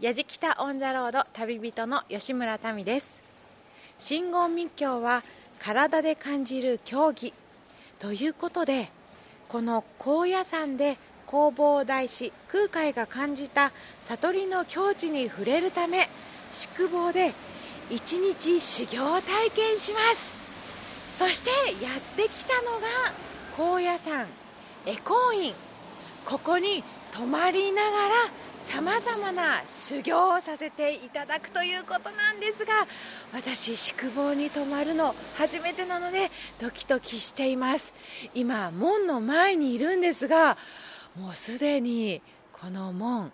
矢敷北オンザロード旅人の吉村民です。真言密教は体で感じる競技ということでこの高野山で弘法大師空海が感じた悟りの境地に触れるため宿坊で一日修行体験します。そしてやってきたのが高野山恵光院。ここに泊まりながらさまざまな修行をさせていただくということなんですが私宿坊に泊まるの初めてなのでドキドキしています。今門の前にいるんですがもうすでにこの門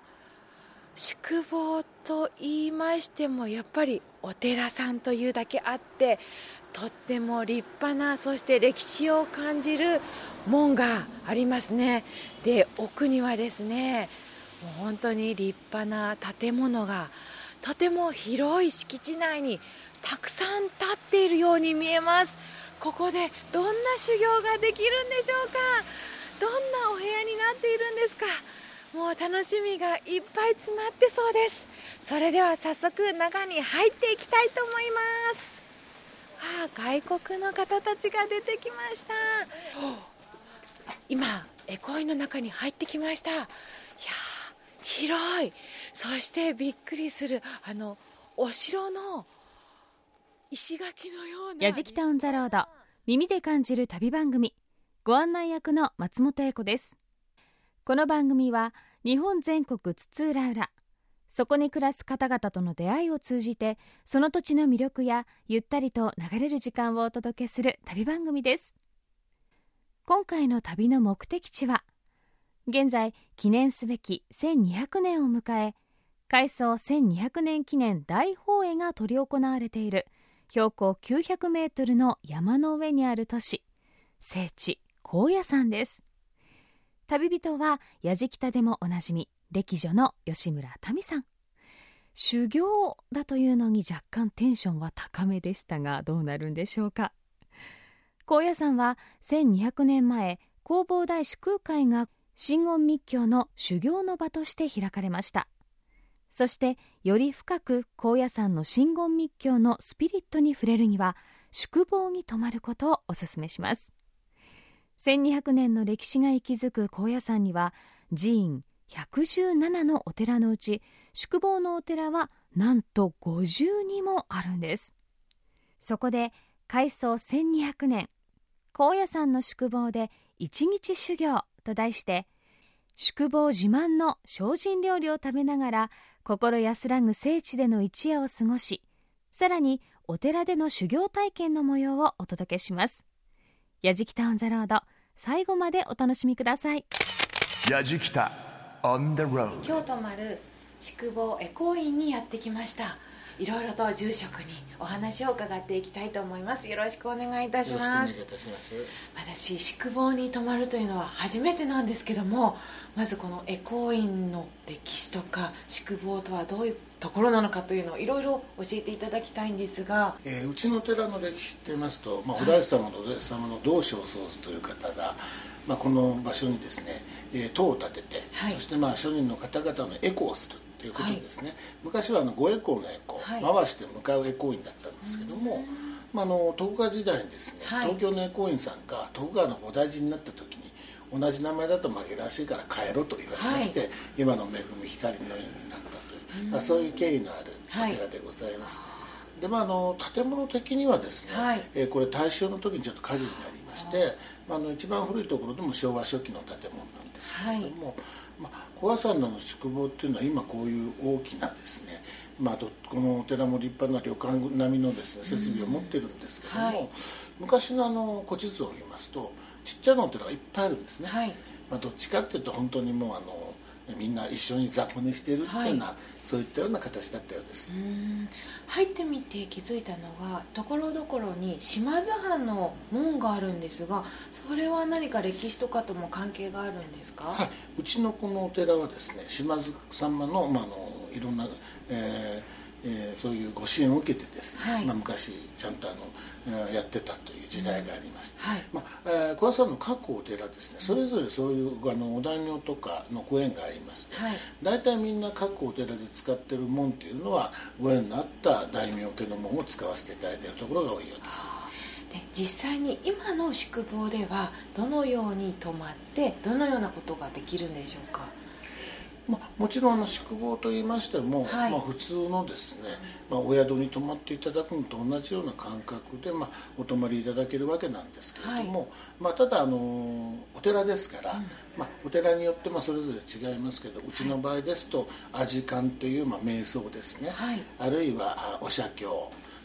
宿坊と言いましてもやっぱりお寺さんというだけあってとっても立派なそして歴史を感じる門がありますね。で奥にはですねもう本当に立派な建物がとても広い敷地内にたくさん立っているように見えます。ここでどんな修行ができるんでしょうか？どんなお部屋になっているんですか？もう楽しみがいっぱい詰まってそうです。それでは早速中に入っていきたいと思います。あ外国の方たちが出てきました。今エコイの中に入ってきました。広い。そしてびっくりする。あのお城の石垣のような。やじきたオンザロード。耳で感じる旅番組。ご案内役の松本英子です。この番組は日本全国津々浦々。そこに暮らす方々との出会いを通じてその土地の魅力やゆったりと流れる時間をお届けする旅番組です。今回の旅の目的地は現在記念すべき1200年を迎え改装1200年記念大放映が執り行われている標高900メートルの山の上にある都市聖地高野山です。旅人は矢敷北でもおなじみ歴女の吉村民さん。修行だというのに若干テンションは高めでしたがどうなるんでしょうか。高野山は1200年前弘法大師空海が真言密教の修行の場として開かれました。そしてより深く高野山の真言密教のスピリットに触れるには宿坊に泊まることをお勧めします。1200年の歴史が息づく高野山には寺院117のお寺のうち宿坊のお寺はなんと52もあるんです。そこで改装1200年高野山の宿坊で一日修行と題して宿坊自慢の精進料理を食べながら心安らぐ聖地での一夜を過ごしさらにお寺での修行体験の模様をお届けします。やじきたオンザロード最後までお楽しみください。やじきた on the road 今日泊まる宿坊恵光院にやってきましたいろいろと住職にお話を伺っていきたいと思います。よろしくお願いいたします。私宿坊に泊まるというのは初めてなんですけどもまずこの恵光院の歴史とか宿坊とはどういうところなのかというのをいろいろ教えていただきたいんですが。えーうちの寺の歴史って言いますと、まあ、お大師様のお大師様の道正宗図という方が、まあ、この場所にですね、えー塔を建てて、はい。そしてまあ庶民の方々のエコをするということでですね、昔はあのごエコーのエコ、はい。回して向かうエコー院だったんですけども、まあ、あの徳川時代にですね、はい。東京のエコー院さんが徳川の菩提寺になった時に同じ名前だと紛らわしいから変えろと言われまして、今の恵み光のようになったという、まあ、そういう経緯のあるお寺でございます、でまあ、あの建物的にはですね、はい。えーこれ大正の時にちょっと火事になりまして、まあ、あの一番古いところでも昭和初期の建物なんですけれども、まあ、小屋山の宿坊っていうのは今こういう大きなですね、まあ、どこのお寺も立派な旅館並みのですね設備を持ってるんですけども、はい。昔のあの古地図を見ますとちっちゃなお寺がいっぱいあるんですね、はい。まあ、どっちかっていうと本当にもうあのみんな一緒に雑魚寝してるっていうような、そういったような形だったようです、うん入ってみて気づいたのがところどころに島津藩の門があるんですがそれは何か歴史とかとも関係があるんですか、はい、うちのこのお寺はですね島津様の,、まあ、あのいろんな、えーえーそういうご支援を受けてですね、はい。まあ、昔ちゃんとあのえーやってたという時代がありました、はい。まあえー小屋さんの各お寺ですね。それぞれそういうあのお大名とかのご縁がありまして、はい。大体みんな各お寺で使ってる門っていうのはご縁のあった大名家の門を使わせていただいているところが多いようです。で実際に今の宿坊ではどのように泊まってどのようなことができるんでしょうか？まあ、もちろんあの宿坊といいましても、はい。まあ、普通のですね、まあ、お宿に泊まっていただくのと同じような感覚で、まあ、お泊まりいただけるわけなんですけれども、まあ、ただあのお寺ですから、まあ、お寺によってまあそれぞれ違いますけどうちの場合ですと阿字観というまあ瞑想ですね、はい。あるいはあお写経。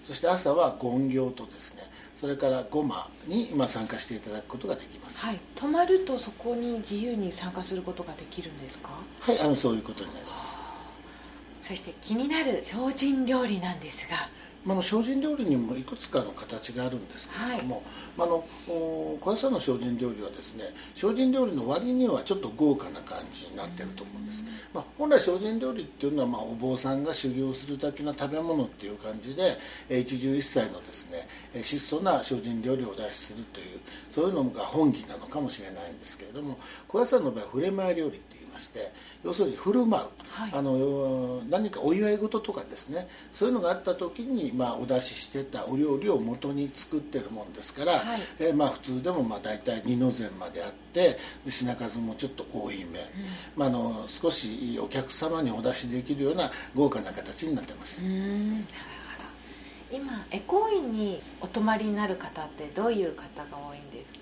そして朝は言行とですねそれからごまに今参加していただくことができます。はい。泊まるとそこに自由に参加することができるんですか？はいあのそういうことになります。そして気になる精進料理なんですがまあ、あの精進料理にもいくつかの形があるんですけれども、まあ、あのお小林さんの精進料理はですね精進料理の割にはちょっと豪華な感じになってると思うんです、まあ、本来精進料理っていうのは、まあ、お坊さんが修行するだけの食べ物っていう感じでえー一汁一菜のですねえー質素な精進料理をお出しするというそういうのが本義なのかもしれないんですけれども小林さんの場合は触れ前料理って言いまして要するに振る舞う、はい。あの何かお祝い事とかですね。そういうのがあった時に、まあ、お出ししてたお料理を元に作ってるもんですから、はい。えーまあ、普通でもまあ大体二の膳まであってで品数もちょっと多いめ、まあ、あの少しお客様にお出しできるような豪華な形になってます。うん。なるほど。今エコ院にお泊まりになる方ってどういう方が多いんですか？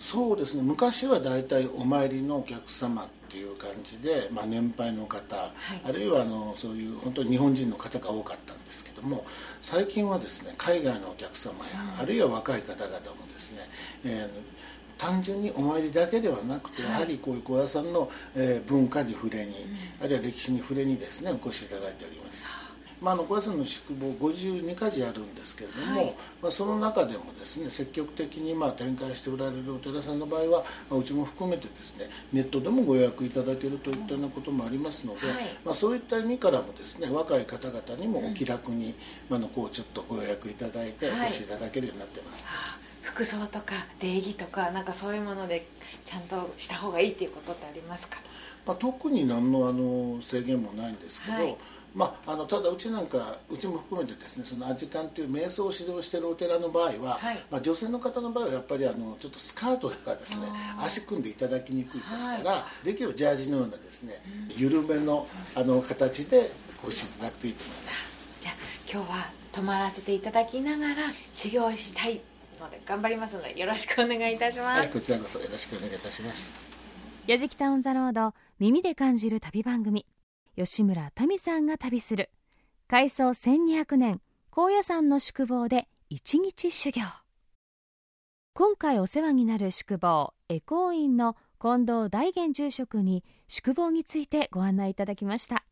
そうですね。昔は大体お参りのお客様っていう感じで、まあ、年配の方、い。あるいはあのそういう本当に日本人の方が多かったんですけども最近はですね海外のお客様や、あるいは若い方々もですね、えー単純にお参りだけではなくて、やはりこういう小屋さんの、えー文化に触れに、あるいは歴史に触れにですねお越しいただいておりまあ、あの小屋さんの宿坊52か所あるんですけれども、はい。まあ、その中でもですね積極的にまあ展開しておられるお寺さんの場合は、まあうちも含めてですねネットでもご予約いただけるといったようなこともありますので、はい。まあ、そういった意味からもですね若い方々にもお気楽に、まあ、あのこうちょっとご予約いただいておはい。越しいただけるようになってます。あ服装とか礼儀とかなんかそういうものでちゃんとした方がいいっていうことってありますか？まあ、特に何のあの制限もないんですけど、はいまあ、あのただうちなんかうちも含めてですねそのアジカンっていう瞑想を指導しているお寺の場合は、はい。まあ、女性の方の場合はやっぱりあのちょっとスカートではですね足組んでいただきにくいですから、できればジャージのようなですね、緩めのあの形でごしていただくといいと思います。じゃあ今日は泊まらせていただきながら修行したいので頑張りますのでよろしくお願いいたします、はい、こちらこそよろしくお願いいたします。やじきたオンザロード耳で感じる旅番組吉村民さんが旅する。改装1200年高野山の宿坊で一日修行。今回お世話になる宿坊恵光院の近藤大元住職に宿坊についてご案内いただきました。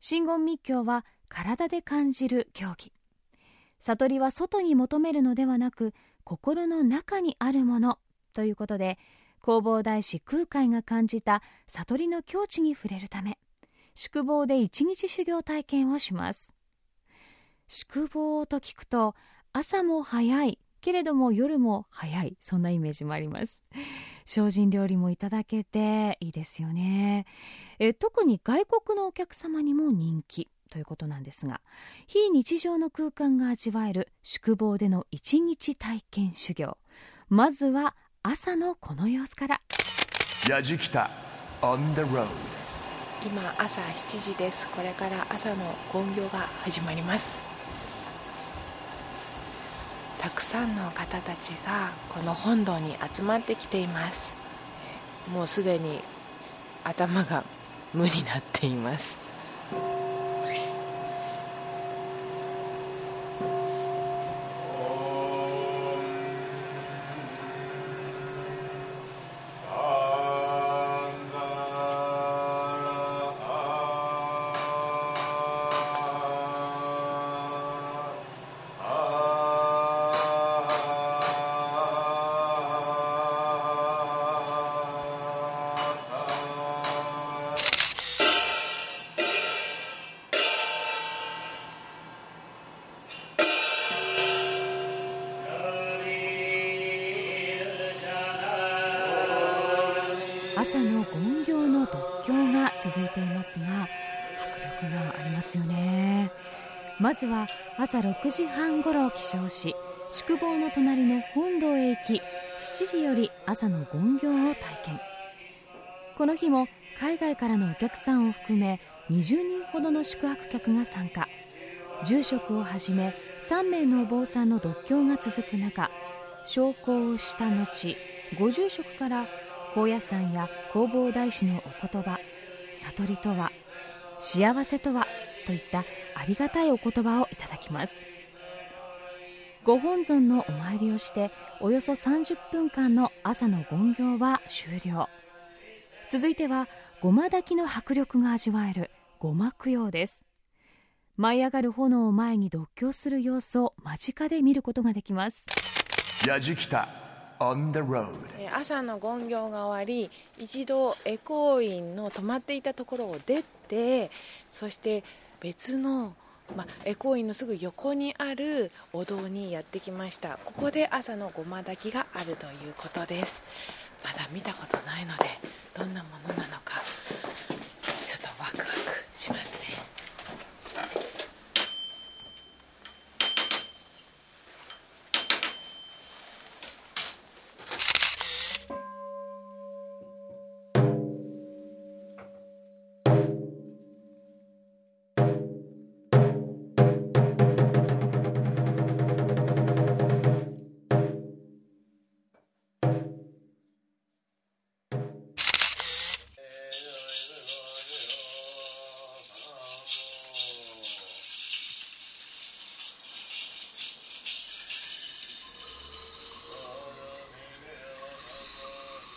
真言密教は体で感じる教義。悟りは外に求めるのではなく心の中にあるものということで弘法大師空海が感じた悟りの境地に触れるため宿坊で一日修行体験をします。宿坊と聞くと朝も早いけれども夜も早いそんなイメージもあります。精進料理もいただけていいですよね。え特に外国のお客様にも人気ということなんですが非日常の空間が味わえる宿坊での一日体験修行。まずは朝のこの様子から。やじきた。On the road 今朝7時です。これから朝の勤行が始まります。たくさんの方たちがこの本堂に集まってきています。もうすでに頭が無になっています朝6時半ごろ起床し宿坊の隣の本堂へ行き7時より朝の権行を体験。この日も海外からのお客さんを含め20人ほどの宿泊客が参加。住職をはじめ3名のお坊さんの独協が続く中昇降をした後ご住職から高野山や弘法大師のお言葉悟りとは幸せとはといったありがたいお言葉をいただきます。ご本尊のお参りをしておよそ30分間の朝の権行は終了。続いてはごま炊きの迫力が味わえるごま供養です。舞い上がる炎を前に独協する様子を間近で見ることができます。やじきた on the road 朝の権行が終わり一度エコー院の止まっていたところを出てそして別のまあ、エコーインのすぐ横にあるお堂にやってきました。ここで朝のごま炊きがあるということです。まだ見たことないのでどんなものなのかちょっとワクワクします。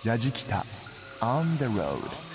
ヤジキタ on the road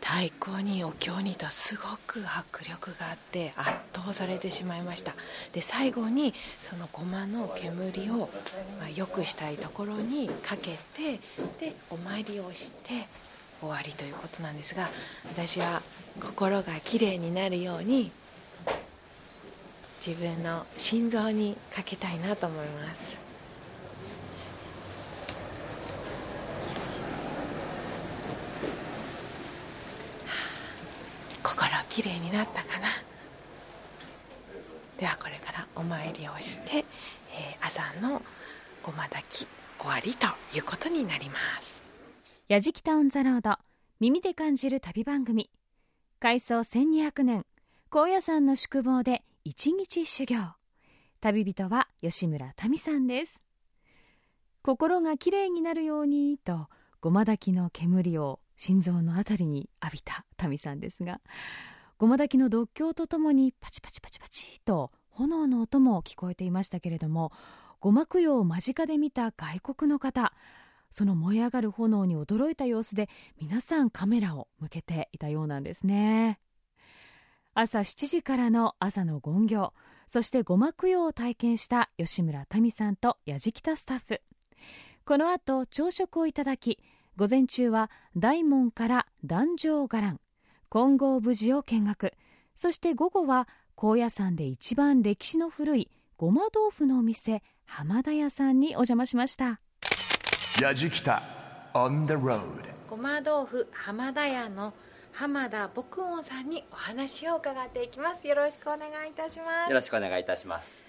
太鼓にお経にとすごく迫力があって圧倒されてしまいました。で最後にそのごまの煙を、まあ、良くしたいところにかけてでお参りをして終わりということなんですが私は心がきれいになるように自分の心臓にかけたいなと思います。心きれいになったかな。ではこれからお参りをして、えー朝のごま炊き終わりということになります。やじきたオンザロード耳で感じる旅番組。改装1200年高野山の宿坊で一日修行。旅人は吉村民さんです。心がきれいになるようにとごま炊きの煙を心臓のあたりに浴びた民さんですがごま炊きの独協とともにパチパチパチパチと炎の音も聞こえていましたけれどもごま供養を間近で見た外国の方その燃え上がる炎に驚いた様子で皆さんカメラを向けていたようなんですね。朝7時からの朝の権行そしてごま供養を体験した吉村民さんとやじきたスタッフ。この後朝食をいただき午前中は大門から壇上伽藍金剛無事を見学。そして午後は高野山で一番歴史の古いごま豆腐のお店浜田屋さんにお邪魔しました。やじきた on the road ごま豆腐浜田屋の浜田牧音さんにお話を伺っていきます。よろしくお願いいたします。よろしくお願いいたします。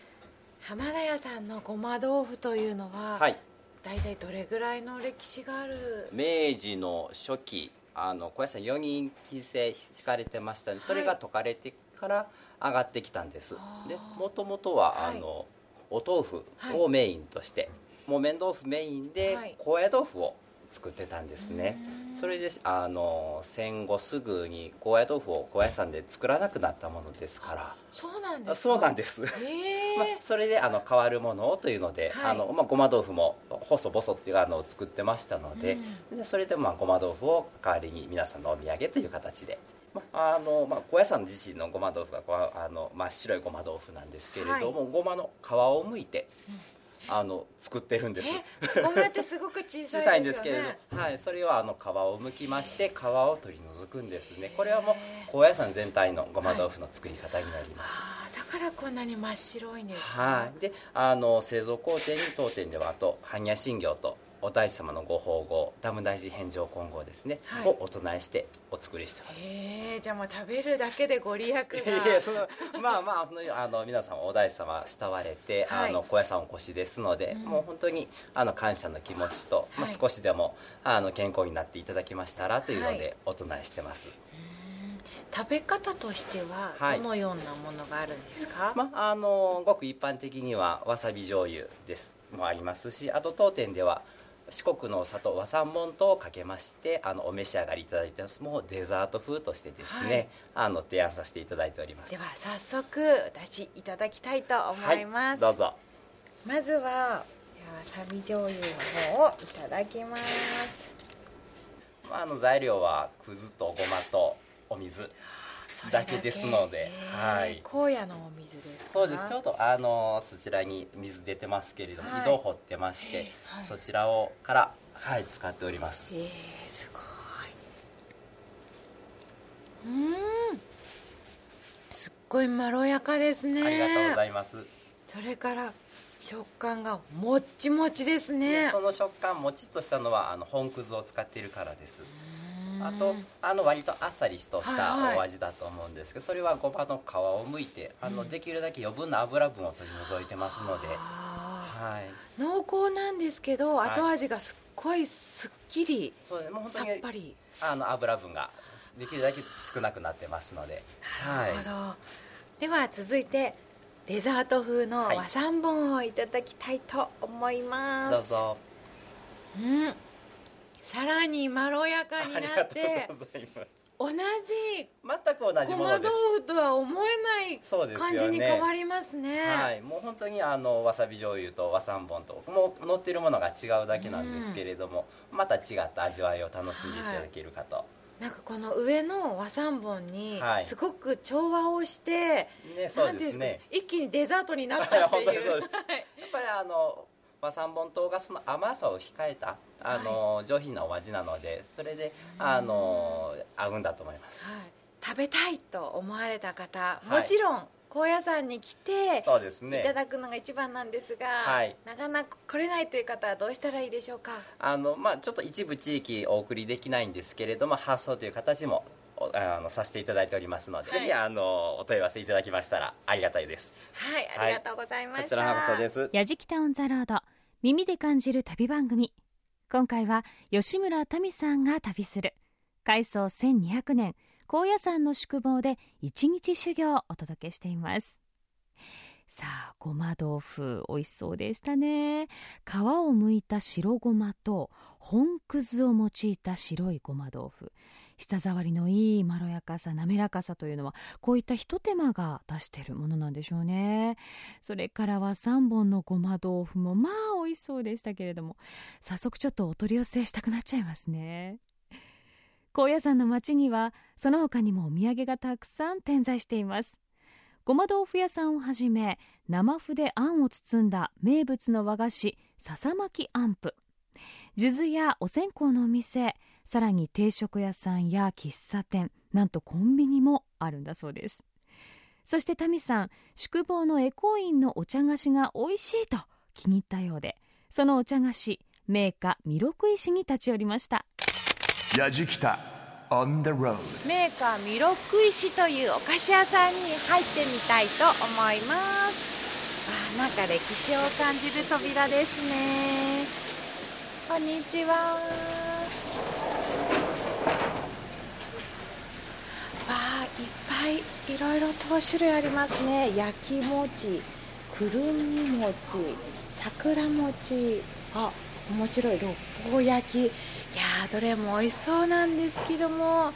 浜田屋さんのごま豆腐というのは、はい、大体どれぐらいの歴史がある？明治の初期、あの小屋さん4人規制引かれてましたので、それが解かれてから上がってきたんです。で、もともとは、はい。あのお豆腐をメインとして、木綿豆腐メインではい。高野豆腐を作ってたんですね、それであの戦後すぐに高野豆腐を高野山で作らなくなったものですから。そうなんですか？そうなんです。へえ まあ、それであの変わるものをというので、はい。あのまあ、ごま豆腐も細々っていうあのを作ってましたので,、でそれでまあごま豆腐を代わりに皆さんのお土産という形で、まああのまあ、高野山自身のごま豆腐がこうあの真っ白いごま豆腐なんですけれども、ごまの皮を剥いて、あの作ってるんです。えごまってすごく小小さいでさいんですすけれど、はい、それをあの皮を剥きまして皮を取り除くんですね。これはもう高野山全体のごま豆腐の作り方になります、あーだからこんなに真っ白いんですか。はい、であの製造工程に当店ではあと般若心経とお大師様のご宝号ダム大寺返上金剛ですね、はい。をお唱えしてお作りしてます。へえじゃあもう食べるだけでご利益が。いやそのまあまあそのあの皆さんお大師様慕われて、はい。あの高野山お越しですので、もう本当にあの感謝の気持ちと、まあ、はい少しでもあの健康になっていただきましたらというのはい。でお唱えしてます、食べ方としてははい。どのようなものがあるんですか、まあ、あのごく一般的にはわさび醤油ですもありますしあと当店では四国の砂糖和三盆糖をかけましてあのお召し上がりいただいてます。もうデザート風としてですね、あの提案させていただいております。では早速出しいただきたいと思います、はい、どうぞ。まずはわさび醤油の方をいただきます。まあ、あの材料はくずとごまとお水だけですのではい。荒野のお水ですか？そうです。ちょうどあのそちらに水出てますけれども、はい。井戸を掘ってまして、はい。そちらをからはい使っております。えー、すごい。うーん。すっごいまろやかですね。ありがとうございます。それから食感がもっちもちですね。その食感もちっとしたのはあの本くずを使っているからですあとあの割とあっさりとしはいたはい。お味だと思うんですけどそれはごまの皮を剥いてあのできるだけ余分な油分を取り除いてますので、あはい、ー濃厚なんですけどはい。後味がすっごいすっきりそうでもう本さ当にっぱり。あの油分ができるだけ少なくなってますので、なるほど、では続いてデザート風のはい。和三盆をいただきたいと思います、どうぞ。うんさらにまろやかになって同じ全く同じごま豆ものです。腐とは思えない感じに変わりますね。はい、もう本当にあのわさび醤油と和三盆ともう乗ってるものが違うだけなんですけれども、また違った味わいを楽しんでいただけるかと、なんかこの上の和三盆にはい。すごく調和をして、ねそうですね。一気にデザートになったっていう。やっぱりあの和三盆糖がその甘さを控えたあの、上品なお味なのでそれであの合うんだと思います、はい。食べたいと思われた方、はい。もちろん高野山に来てそうですいねただくのが一番なんですが、はい。なかなか来れないという方はどうしたらいいでしょうか？あのまあちょっと一部地域お送りできないんですけれども発送という形もおあのさせていただいておりますので、はい。ぜひあのお問い合わせいただきましたらありがたいです。はいありがとうございました、こちらです。やじきたオンザロード耳で感じる旅番組。今回は吉村民さんが旅する。改装1200年。高野山の宿坊で一日修行をお届けしています。さあごま豆腐美味しそうでしたね。皮を剥いた白ごまと本くずを用いた白いごま豆腐。舌触りのいいまろやかさ滑らかさというのはこういったひと手間が出しているものなんでしょうね。それからは3本のごま豆腐もまあ美味しそうでしたけれども早速ちょっとお取り寄せしたくなっちゃいますね。高野山の町にはその他にもお土産がたくさん点在しています。ごま豆腐屋さんをはじめ生麩であんを包んだ名物の和菓子笹巻きあんぷ。数珠やお線香のお店さらに定食屋さんや喫茶店なんとコンビニもあるんだそうです。そしてタミさん宿坊のエコーインのお茶菓子が美味しいと気に入ったようでそのお茶菓子名家弥勒石に立ち寄りました。やじきた on the road メーカー弥勒石というお菓子屋さんに入ってみたいと思います。あーなんか歴史を感じる扉ですね。こんにちはわあいっぱいいろいろと種類ありますね。焼き餅くるみ餅桜餅。あ面白い。六方焼き。いやーどれも美味しそうなんですけども。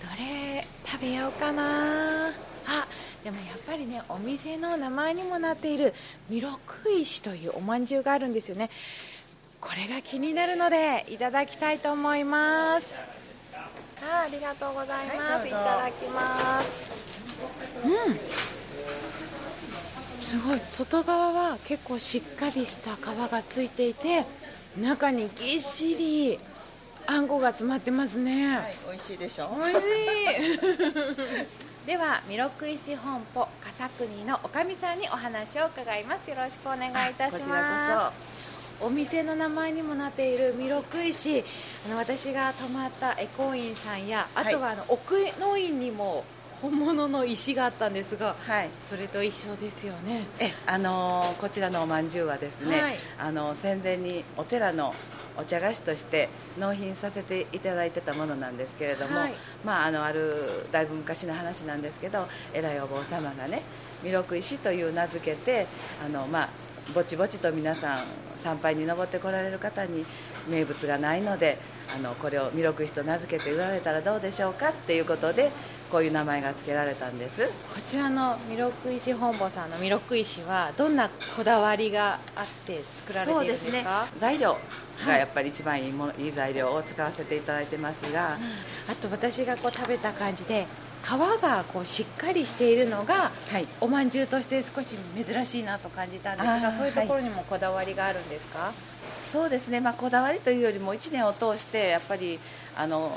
どれ食べようかな。あでもやっぱりねお店の名前にもなっている弥勒石というおまんじゅうがあるんですよね。これが気になるのでいただきたいと思います。あありがとうございます、い、ただきます。うん。すごい。外側は結構しっかりした皮がついていて中にぎっしりあんこが詰まってますね、はい、美味しいでしょ。美味しい。では弥勒石本舗笠国のおかみさんにお話を伺います。よろしくお願いいたしますお店の名前にもなっている弥勒石あの私が泊まった恵光院さんやあとはあの、奥の院にも本物の石があったんですが、はい、それと一緒ですよね。えあのこちらのおまんじゅうはですね、はい、あの戦前にお寺のお茶菓子として納品させていただいてたものなんですけれども、はい、まあ、あのあるだいぶ昔の話なんですけど偉いお坊様がね弥勒石という名付けてあの、まあ、ぼちぼちと皆さん参拝に登ってこられる方に名物がないのであのこれを弥勒石と名付けて売られたらどうでしょうかっていうことでこういう名前が付けられたんです。こちらの弥勒石本坊さんの弥勒石はどんなこだわりがあって作られているんですか？ですね。材料がやっぱり一番いいもの、い、い材料を使わせていただいてますが、うん、あと私がこう食べた感じで皮がこうしっかりしているのが、はい、おまんじゅうとして少し珍しいなと感じたんですがそういうところにもこだわりがあるんですか、はい、そうですね、まあ、こだわりというよりも1年を通してやっぱりあの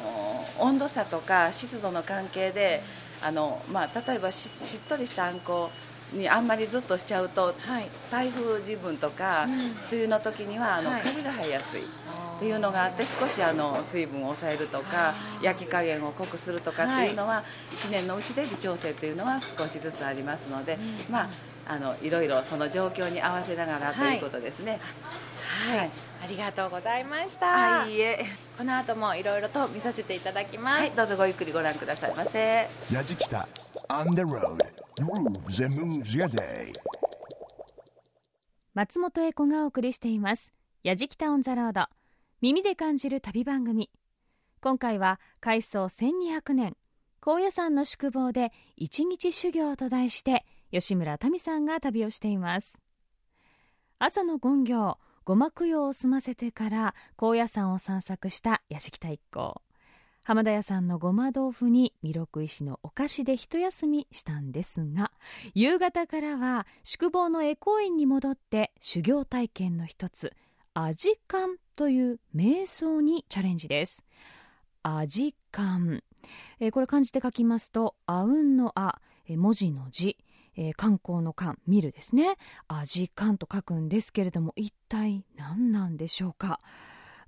温度差とか湿度の関係であの、まあ、例えばしっとりしたあんこにあんまりずっとしちゃうと、はい、台風自分とか、うん、梅雨の時にはあの、カビが生えやすい。っていうのがあって少しあの水分を抑えるとか焼き加減を濃くするとかっていうのは1年のうちで微調整というのは少しずつありますので、まああのいろいろその状況に合わせながらということですね。はい、はい、ありがとうございました。はい、いえ。この後もいろいろと見させていただきます。はい、どうぞごゆっくりご覧くださいませ。やじきた On the road grooves and moves your day。松本英子がお送りしています。やじきたオンザロード。耳で感じる旅番組今回は改装1200年高野山の宿坊で一日修行と題して吉村民さんが旅をしています朝の権行ごま供養を済ませてから高野山を散策した屋敷太一行浜田屋さんのごま豆腐に弥勒石のお菓子で一休みしたんですが夕方からは宿坊の恵光院に戻って修行体験の一つアジカンという瞑想にチャレンジです。アジカン、えー、これ漢字で書きますとあうんのあ、え、文字の字、えー、観光の観見るですね。アジカンと書くんですけれども一体何なんでしょうか。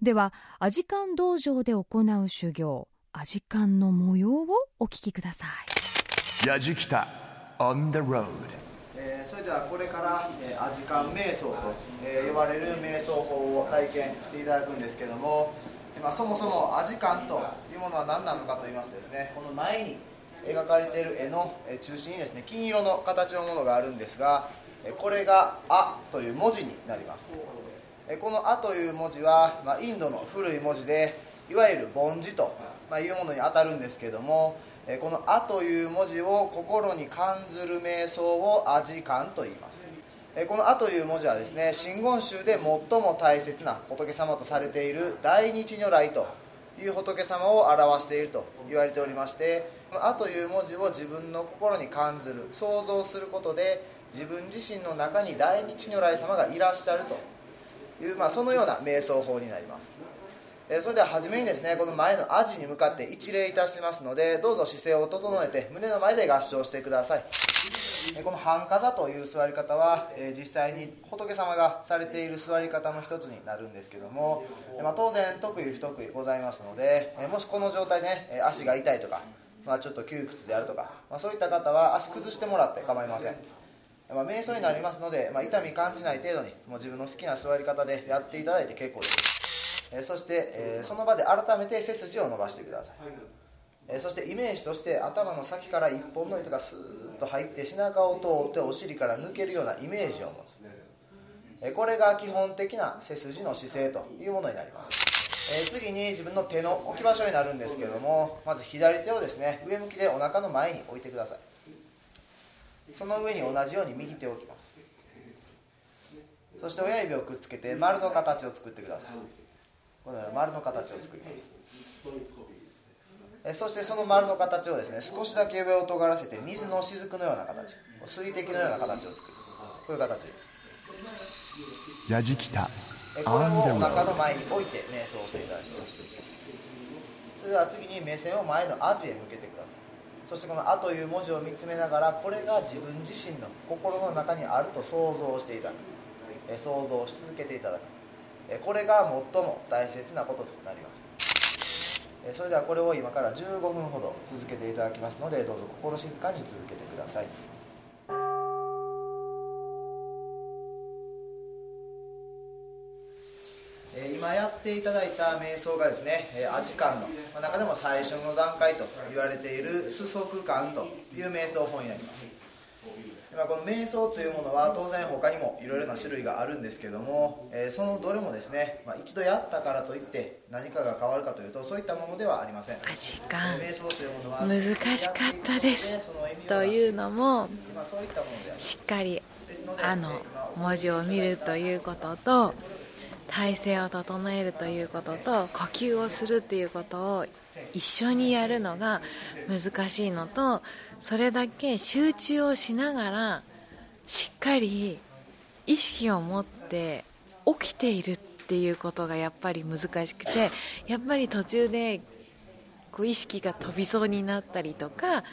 ではアジカン道場で行う修行アジカンの模様をお聞きください。やじきた On the road えそれではこれから、えー、アジカン瞑想と、えー、呼ばれる瞑想法を体験していただくんですけども、まあ、そもそもアジカンというものは何なのかと言いますとですねこの前に描かれている絵の中心にですね金色の形のものがあるんですがこれが「あ」という文字になります。この「あ」という文字は、まあ、インドの古い文字でいわゆる梵字というものにあたるんですけどもこの「あ」という文字を心に感ずる瞑想を「アジカン」と言います。この「あ」という文字はですね真言宗で最も大切な仏様とされている大日如来という仏様を表していると言われておりまして「あ」という文字を自分の心に感ずる想像することで自分自身の中に大日如来様がいらっしゃるという、まあ、そのような瞑想法になります。それでは初めにですねこの前のアジに向かって一礼いたしますのでどうぞ姿勢を整えて胸の前で合掌してください。この半座という座り方は実際に仏様がされている座り方の一つになるんですけども、ま、当然得意不得意ございますのでもしこの状態ね足が痛いとか、まあ、ちょっと窮屈であるとか、まあ、そういった方は足崩してもらって構いません。まあ、瞑想になりますので、まあ、痛み感じない程度にもう自分の好きな座り方でやっていただいて結構です。そして、えその場で改めて背筋を伸ばしてください。えそしてイメージとして頭の先から一本の糸がスーッと入って背中を通ってお尻から抜けるようなイメージを持つ。えこれが基本的な背筋の姿勢というものになります、え次に自分の手の置き場所になるんですけどもまず左手をですね上向きでお腹の前に置いてください。その上に同じように右手を置きます。そして親指をくっつけて丸の形を作ってください。このような丸の形を作ります。そしてその丸の形をですね少しだけ上を尖らせて水の雫のような形水滴のような形を作る。こういう形です。やじきた。えこれをお腹の前に置いて瞑想していただきます。それでは次に目線を前のアジへ向けてください。そしてこの「あ」という文字を見つめながらこれが自分自身の心の中にあると想像していただく。え想像し続けていただく。えこれが最も大切なこととなります。えそれではこれを今から15分ほど続けていただきますのでどうぞ心静かに続けてください。今やっていただいた瞑想がですね、アジカンの中でも最初の段階と言われている数足感という瞑想法になります。まあこの瞑想というものは当然他にもいろいろな種類があるんですけども、えーそのどれもですね、まあ、一度やったからといって何かが変わるかというとそういったものではありません。アジカンえー瞑想というものは難しかったです。というのもしっかりあの文字を見るということと体勢を整えるということと呼吸をするっていうことを一緒にやるのが難しいのとそれだけ集中をしながらしっかり意識を持って起きているっていうことがやっぱり難しくてやっぱり途中でこう意識が飛びそうになったりとか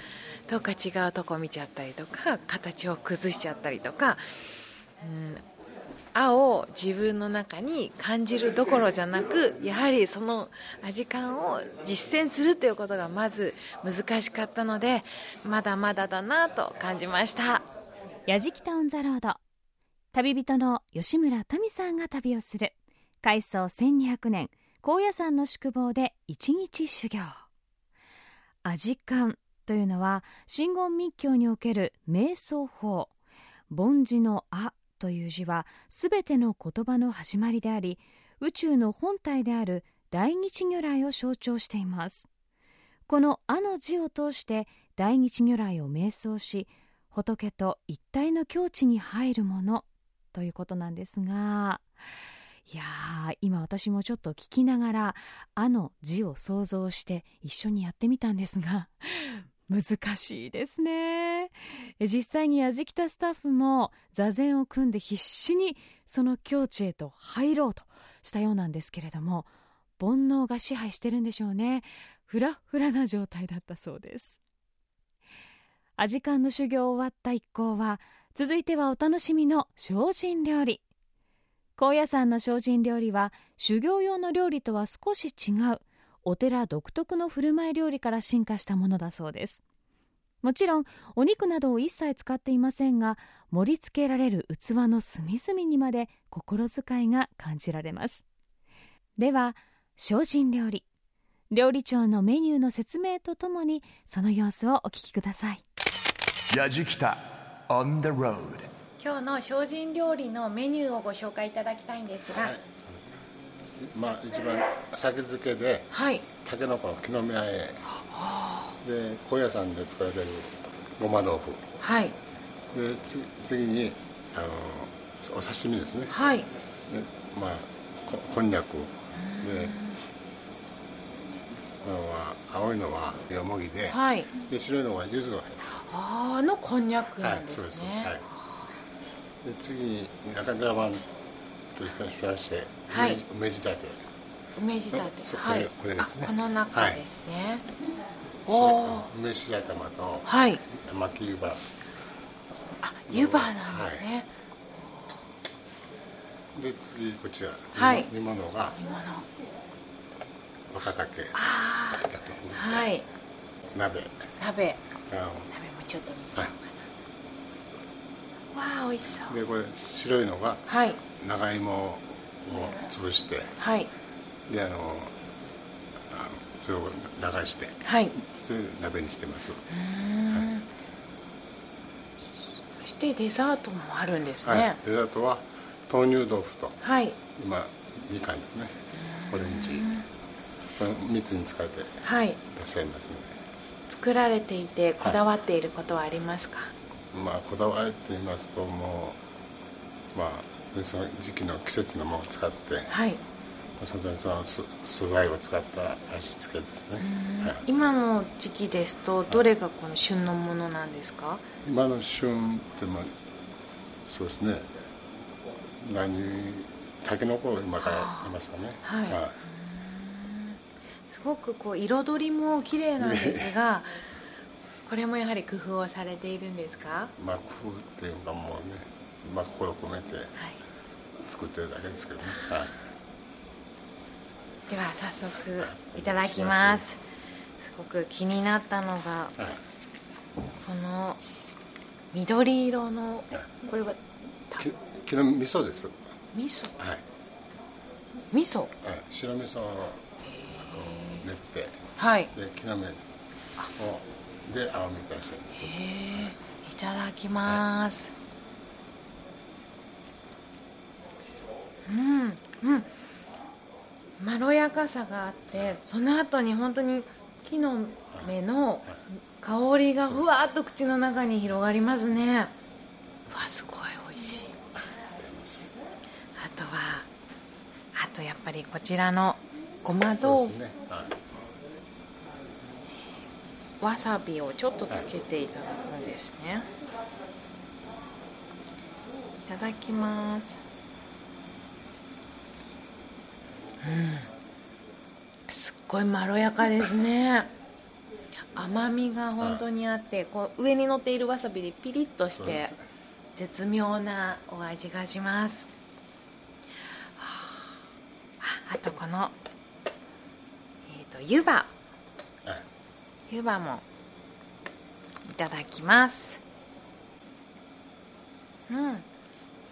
どっか違うとこ見ちゃったりとか形を崩しちゃったりとか、うん、青を自分の中に感じるどころじゃなくやはりその味感を実践するということがまず難しかったのでまだまだだなと感じました。やじきたオンザロード。旅人の吉村民さんが旅をする。開創1200年。高野山の宿坊で一日修行。アジカンというのは真言密教における瞑想法。凡字の「あ」という字はすべての言葉の始まりであり宇宙の本体である大日如来を象徴しています。この「あ」の字を通して大日如来を瞑想し仏と一体の境地に入るものということなんですがいやー今私もちょっと聞きながら「あ」の字を想像して一緒にやってみたんですが難しいですね。実際にやじきたスタッフも座禅を組んで必死にその境地へと入ろうとしたようなんですけれども煩悩が支配してるんでしょうね。フラフラな状態だったそうです。アジカンの修行終わった一行は続いてはお楽しみの精進料理。高野山の精進料理は修行用の料理とは少し違う。お寺独特の振る舞い料理から進化したものだそうです。もちろんお肉などを一切使っていませんが盛り付けられる器の隅々にまで心遣いが感じられます。では精進料理。料理長のメニューの説明とともにその様子をお聞きください。今日の精進料理のメニューをご紹介いただきたいんですがはいまあ一番酒漬けではい。たけのこの木の芽あえ。で高野山で作られてるごま豆腐。はい。でつ次にあのお刺身ですね。はい。でまあここんにゃく。でこのは青いのはよもぎで,、はい。で白いのは柚子が入ってます。あーあのこんにゃくなんではいそうです。すね、はい。で次に中としましてはい。梅仕立て。梅仕立て。はい。これですね。あこの中ですね、おおお梅白玉とはい。巻き湯葉。あ湯葉なんですね、で次こちら。はい。煮物が今の若竹。あはい。鍋。鍋。鍋もちょっと見ちゃおうかな、わあ美味しそう。でこれ白いのがはい。長芋を潰してはい。であのそれを流してはい。それで鍋にしてますそしてデザートもあるんですね。はい、デザートは豆乳豆腐とはい。今みかんですね。オレンジ。これ3つに使っていはい。らっしゃいますの作られていてこだわっていることはありますか、でまあこだわりって言いますともうまあでその時期の季節のものを使ってはい。本当にその素素材を使った味付けですね、はい、今の時期ですとどれがこの旬のものなんですか？今の旬ってまあそうですね。何たけのこを今からいますかね。はい。すごくこう彩りも綺麗なんですが これもやはり工夫をされているんですか？まあ工夫っていうかもうね、まあ、心を込めて作ってるだけですけどね、はい。では早速い。ただきます。す。ごく気になったのがこの緑色のこれはき木の味噌です。味噌はい、味噌はい、白味噌を練ってはい。で木の芽をで青み出してるんですいただきます、うんうん。まろやかさがあってその後に本当に木の芽の香りがふわっと口の中に広がりますね。うわすごい美味しい。あとはあとやっぱりこちらのごま豆腐、ね、はいわさびをちょっとつけていただくんですね、いただきます。うん。すっごいまろやかですね。甘みが本当にあってこう上に乗っているわさびでピリッとして絶妙なお味がします。はあ。あとこのえっ、と湯葉。はい湯葉もいただきます。うん。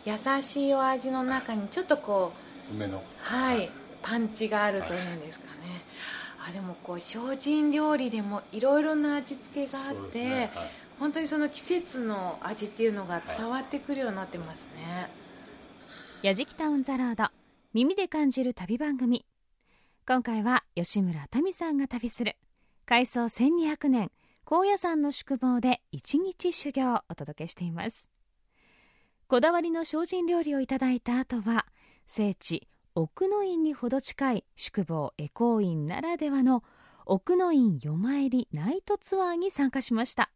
優しいお味の中にちょっとこう梅の。はい。パンチがあるというんですかね。あでもこう精進料理でもいろいろな味付けがあって、ね。はい。本当にその季節の味っていうのが伝わってくるようになってますね、やじきたオンザロード耳で感じる旅番組。今回は吉村民さんが旅する改装1200年高野山の宿坊で一日修行をお届けしています。こだわりの精進料理をいただいた後は聖地奥の院にほど近い宿坊恵光院ならではの奥の院夜参りナイトツアーに参加しました。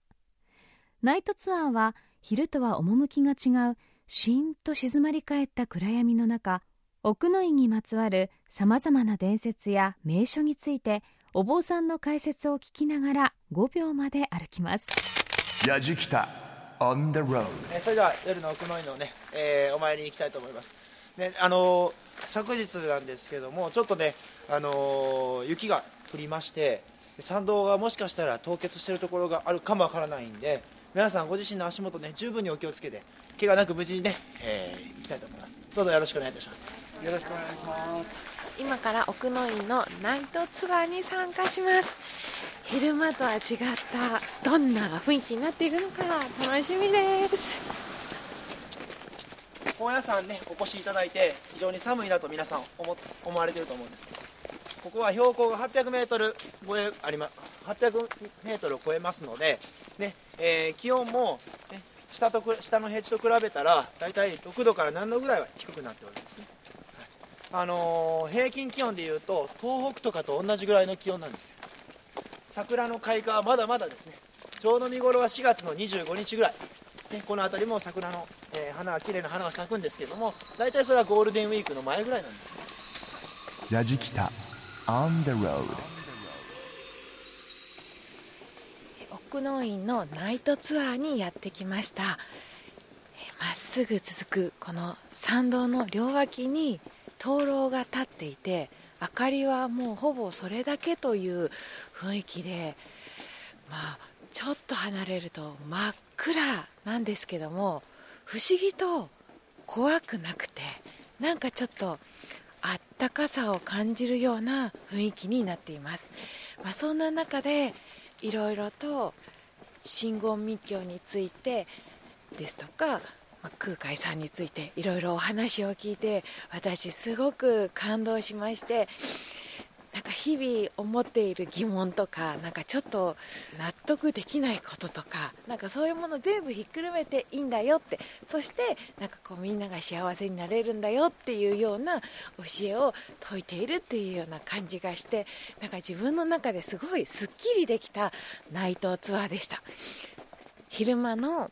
ナイトツアーは昼とは趣が違うしんと静まり返った暗闇の中奥の院にまつわるさまざまな伝説や名所についてお坊さんの解説を聞きながら5秒まで歩きますやじきた on the road えーそれでは夜の奥の院のね、えーお参りに行きたいと思います。ね、あのー昨日なんですけども、ちょっとね、あのー雪が降りまして、参道がもしかしたら凍結しているところがあるかもわからないんで、皆さんご自身の足元ね、十分にお気をつけて、怪我なく無事にね、えー行きたいと思います。どうぞよろしくお願いいたします。よろしくお願いします。今から奥の院のナイトツアーに参加します。昼間とは違ったどんな雰囲気になっているのか楽しみです。高野山ねお越しいただいて非常に寒いなと皆さん思思われてると思うんです。ここは標高が800メートル超えあります800メートルを超えますのでね、えー気温も、ね、下と下の平地と比べたら大体6度から7度ぐらいは低くなっておりますね、あのー平均気温でいうと東北とかと同じぐらいの気温なんですよ。桜の開花はまだまだですね。ちょうど見頃は4月の25日ぐらい。ね、この辺りも桜の、えー花は綺麗な花が咲くんですけども大体それはゴールデンウィークの前ぐらいなんですねやじきた。On the road 奥の院のナイトツアーにやってきました。えーまっすぐ続くこの参道の両脇に灯籠が立っていて明かりはもうほぼそれだけという雰囲気でまあちょっと離れると真っ暗なんですけども不思議と怖くなくてなんかちょっとあったかさを感じるような雰囲気になっています、まあ、そんな中でいろいろと真言密教についてですとか、空海さんについていろいろお話を聞いて私すごく感動しましてなんか日々思っている疑問とかなんかちょっと納得できないこととかなんかそういうもの全部ひっくるめていいんだよってそしてなんかこうみんなが幸せになれるんだよっていうような教えを説いているっていうような感じがしてなんか自分の中ですごいすっきりできたナイトツアーでした。昼間の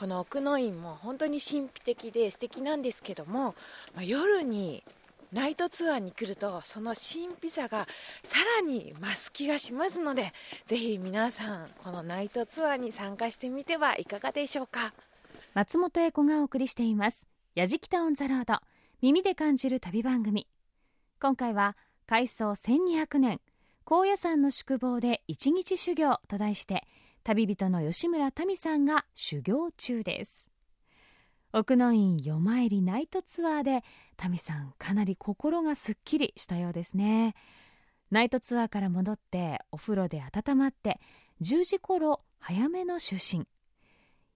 この奥の院も本当に神秘的で素敵なんですけども、まあ、夜にナイトツアーに来るとその神秘さがさらに増す気がしますのでぜひ皆さんこのナイトツアーに参加してみてはいかがでしょうか。松本英子がお送りしています「やじきたオン・ザ・ロード」耳で感じる旅番組。今回は開創1200年。高野山の宿坊で一日修行と題して旅人の吉村民さんが修行中です。奥の院夜参りナイトツアーでタミさんかなり心がすっきりしたようですね。ナイトツアーから戻ってお風呂で温まって10時頃早めの就寝。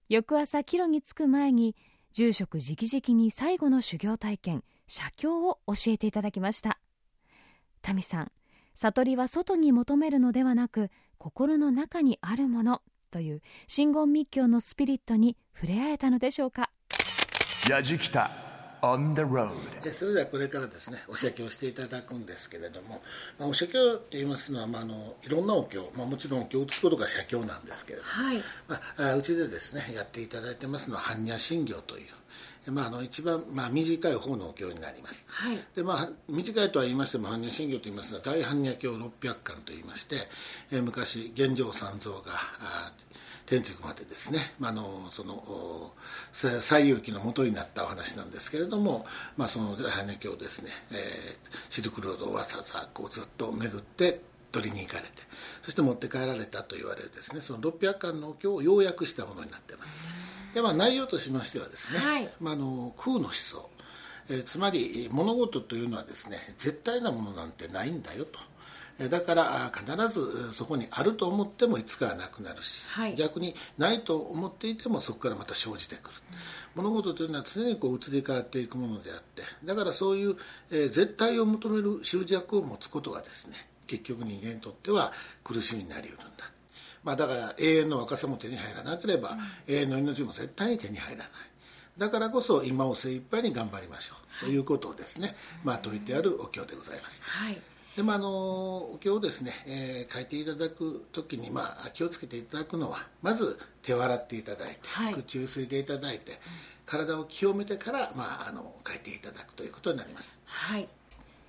翌朝帰路に着く前に住職直々に最後の修行体験写経を教えていただきました。タミさん悟りは外に求めるのではなく心の中にあるものという真言密教のスピリットに触れ合えたのでしょうか。やじきた on the road それではこれからですねお写経をしていただくんですけれども、まあ、お写経といいますのは、まあ、あのいろんなお経、まあ、もちろんお経を写すことが写経なんですけれども、はい。まあ、うちでですねやっていただいてますのは般若心経というまあ、あの一番、まあ、短い方のお経になります、はい。でまあ、短いとは言いましても般若心経と言いますが大般若経600巻と言いまして、えー昔玄奘三蔵があ天竺までですね、まあ、あのその西遊記の元になったお話なんですけれども、まあ、その大般若経をですね、えーシルクロードをわざわざこうずっと巡って取りに行かれてそして持って帰られたと言われるですねその600巻のお経を要約したものになっていますで、まあ、内容としましてはですね、はい。まあ、あの空の思想、えーつまり物事というのはですね絶対なものなんてないんだよと。えーだからあ必ずえーそこにあると思ってもいつかはなくなるし、はい。逆にないと思っていてもそこからまた生じてくる、物事というのは常にこう移り変わっていくものであってだからそういう、えー絶対を求める執着を持つことがですね結局人間にとっては苦しみになりうるんだまあ、だから永遠の若さも手に入らなければ、永遠の命も絶対に手に入らない。だからこそ今を精一杯に頑張りましょうということをですね、まあ、説いてあるお経でございます。はい。でまあ、あのお経をですね、えー書いていただく時に、まあ、気をつけていただくのはまず手を洗っていただいて、はい。口をゆすいでいただいて、体を清めてから、まあ、あの書いていただくということになります。はい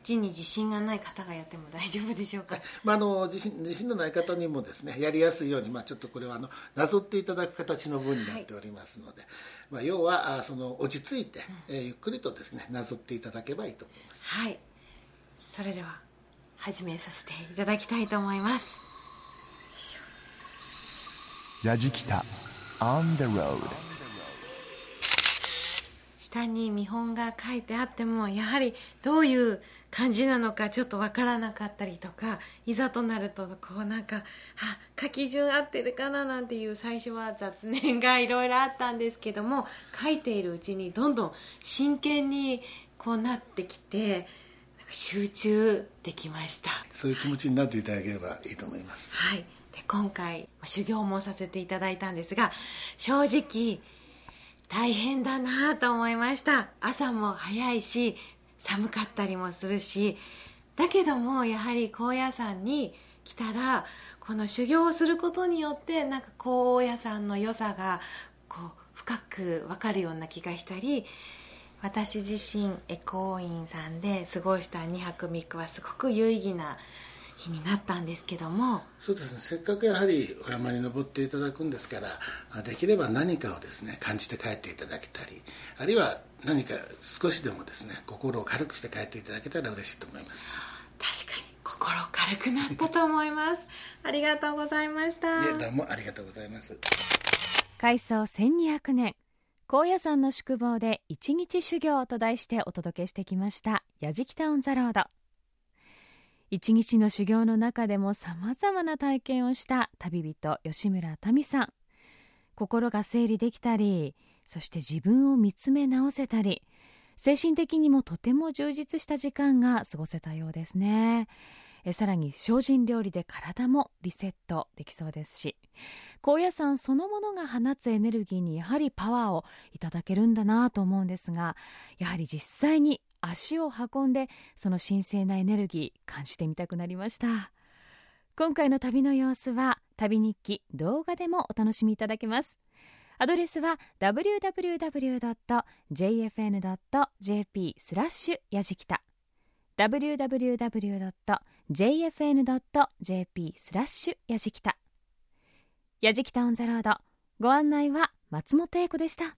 字に自信がない方がやっても大丈夫でしょうか？まあ、あの自信自信のない方にもですねやりやすいように、まあ、ちょっとこれはあのなぞっていただく形の文になっておりますので、まあ、要はあその落ち着いて、えーゆっくりとですねなぞっていただけばいいと思います。はい。それでは始めさせていただきたいと思います。やじきた on the road 下に見本が書いてあってもやはりどういう感じなのかちょっとわからなかったりとかいざとなるとこうなんかあ書き順合ってるかななんていう最初は雑念がいろいろあったんですけども書いているうちにどんどん真剣にこうなってきて集中できました。そういう気持ちになっていただければいいと思います。はい、で今回まあ修行もさせていただいたんですが正直大変だなと思いました。朝も早いし寒かったりもするしだけどもやはり高野山に来たらこの修行をすることによってなんか高野山の良さがこう深く分かるような気がしたり私自身エコー院さんで過ごした2泊3日はすごく有意義な日になったんですけども。そうですね。せっかくやはりお山に登っていただくんですからあできれば何かをですね感じて帰っていただけたりあるいは何か少しでもですね心を軽くして帰っていただけたら嬉しいと思います。確かに心軽くなったと思います。ありがとうございました。どうもありがとうございます。開創1200年。高野山の宿坊で一日修行と題してお届けしてきましたやじきたオン・ザ・ロード一日の修行の中でもさまざまな体験をした旅人吉村民さん。心が整理できたりそして自分を見つめ直せたり精神的にもとても充実した時間が過ごせたようですね。えさらに精進料理で体もリセットできそうですし高野山そのものが放つエネルギーにやはりパワーをいただけるんだなと思うんですがやはり実際に足を運んでその神聖なエネルギー感じてみたくなりました。今回の旅の様子は旅日記動画でもお楽しみいただけます。アドレスは www.jfn.jp スラッシュやじきた。www.jfn.jp スラッシュやじきた。やじきたオンザロード。ご案内は松本英子でした。